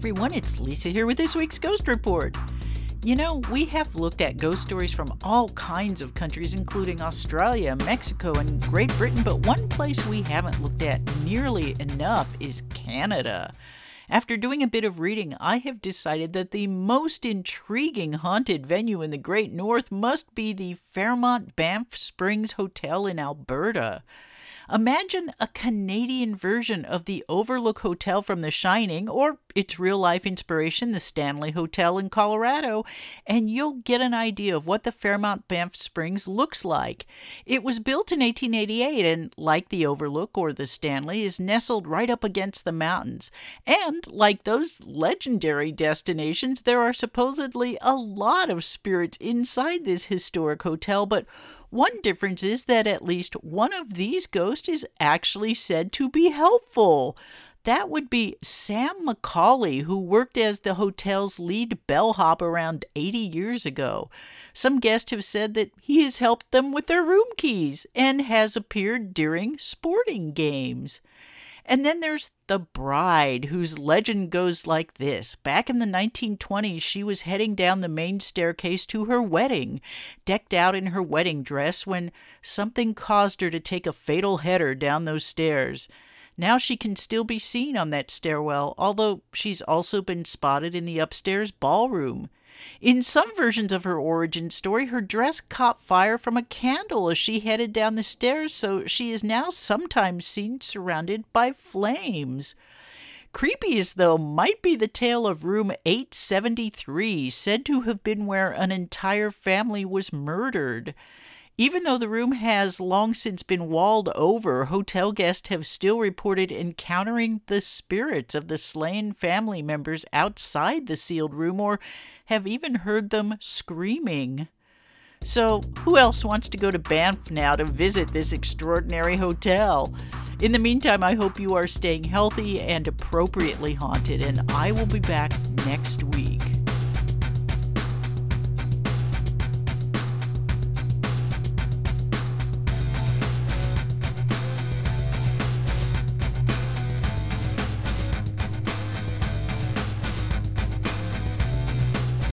everyone, it's Lisa here with this week's Ghost Report. You know, we have looked at ghost stories from all kinds of countries, including Australia, Mexico, and Great Britain, but one place we haven't looked at nearly enough is Canada. After doing a bit of reading, I have decided that the most intriguing haunted venue in the Great North must be the Fairmont Banff Springs Hotel in Alberta. Imagine a Canadian version of the Overlook Hotel from The Shining, or its real life inspiration, the Stanley Hotel in Colorado, and you'll get an idea of what the Fairmont Banff Springs looks like. It was built in 1888 and, like the Overlook or the Stanley, is nestled right up against the mountains. And, like those legendary destinations, there are supposedly a lot of spirits inside this historic hotel, but one difference is that at least one of these ghosts is actually said to be helpful. That would be Sam Macaulay, who worked as the hotel's lead bellhop around 80 years ago. Some guests have said that he has helped them with their room keys and has appeared during sporting games. And then there's the bride, whose legend goes like this. Back in the 1920s, she was heading down the main staircase to her wedding, decked out in her wedding dress, when something caused her to take a fatal header down those stairs. Now she can still be seen on that stairwell, although she's also been spotted in the upstairs ballroom. In some versions of her origin story, her dress caught fire from a candle as she headed down the stairs, so she is now sometimes seen surrounded by flames. Creepiest, though, might be the tale of room 873, said to have been where an entire family was murdered. Even though the room has long since been walled over, hotel guests have still reported encountering the spirits of the slain family members outside the sealed room or have even heard them screaming. So, who else wants to go to Banff now to visit this extraordinary hotel? In the meantime, I hope you are staying healthy and appropriately haunted, and I will be back next week.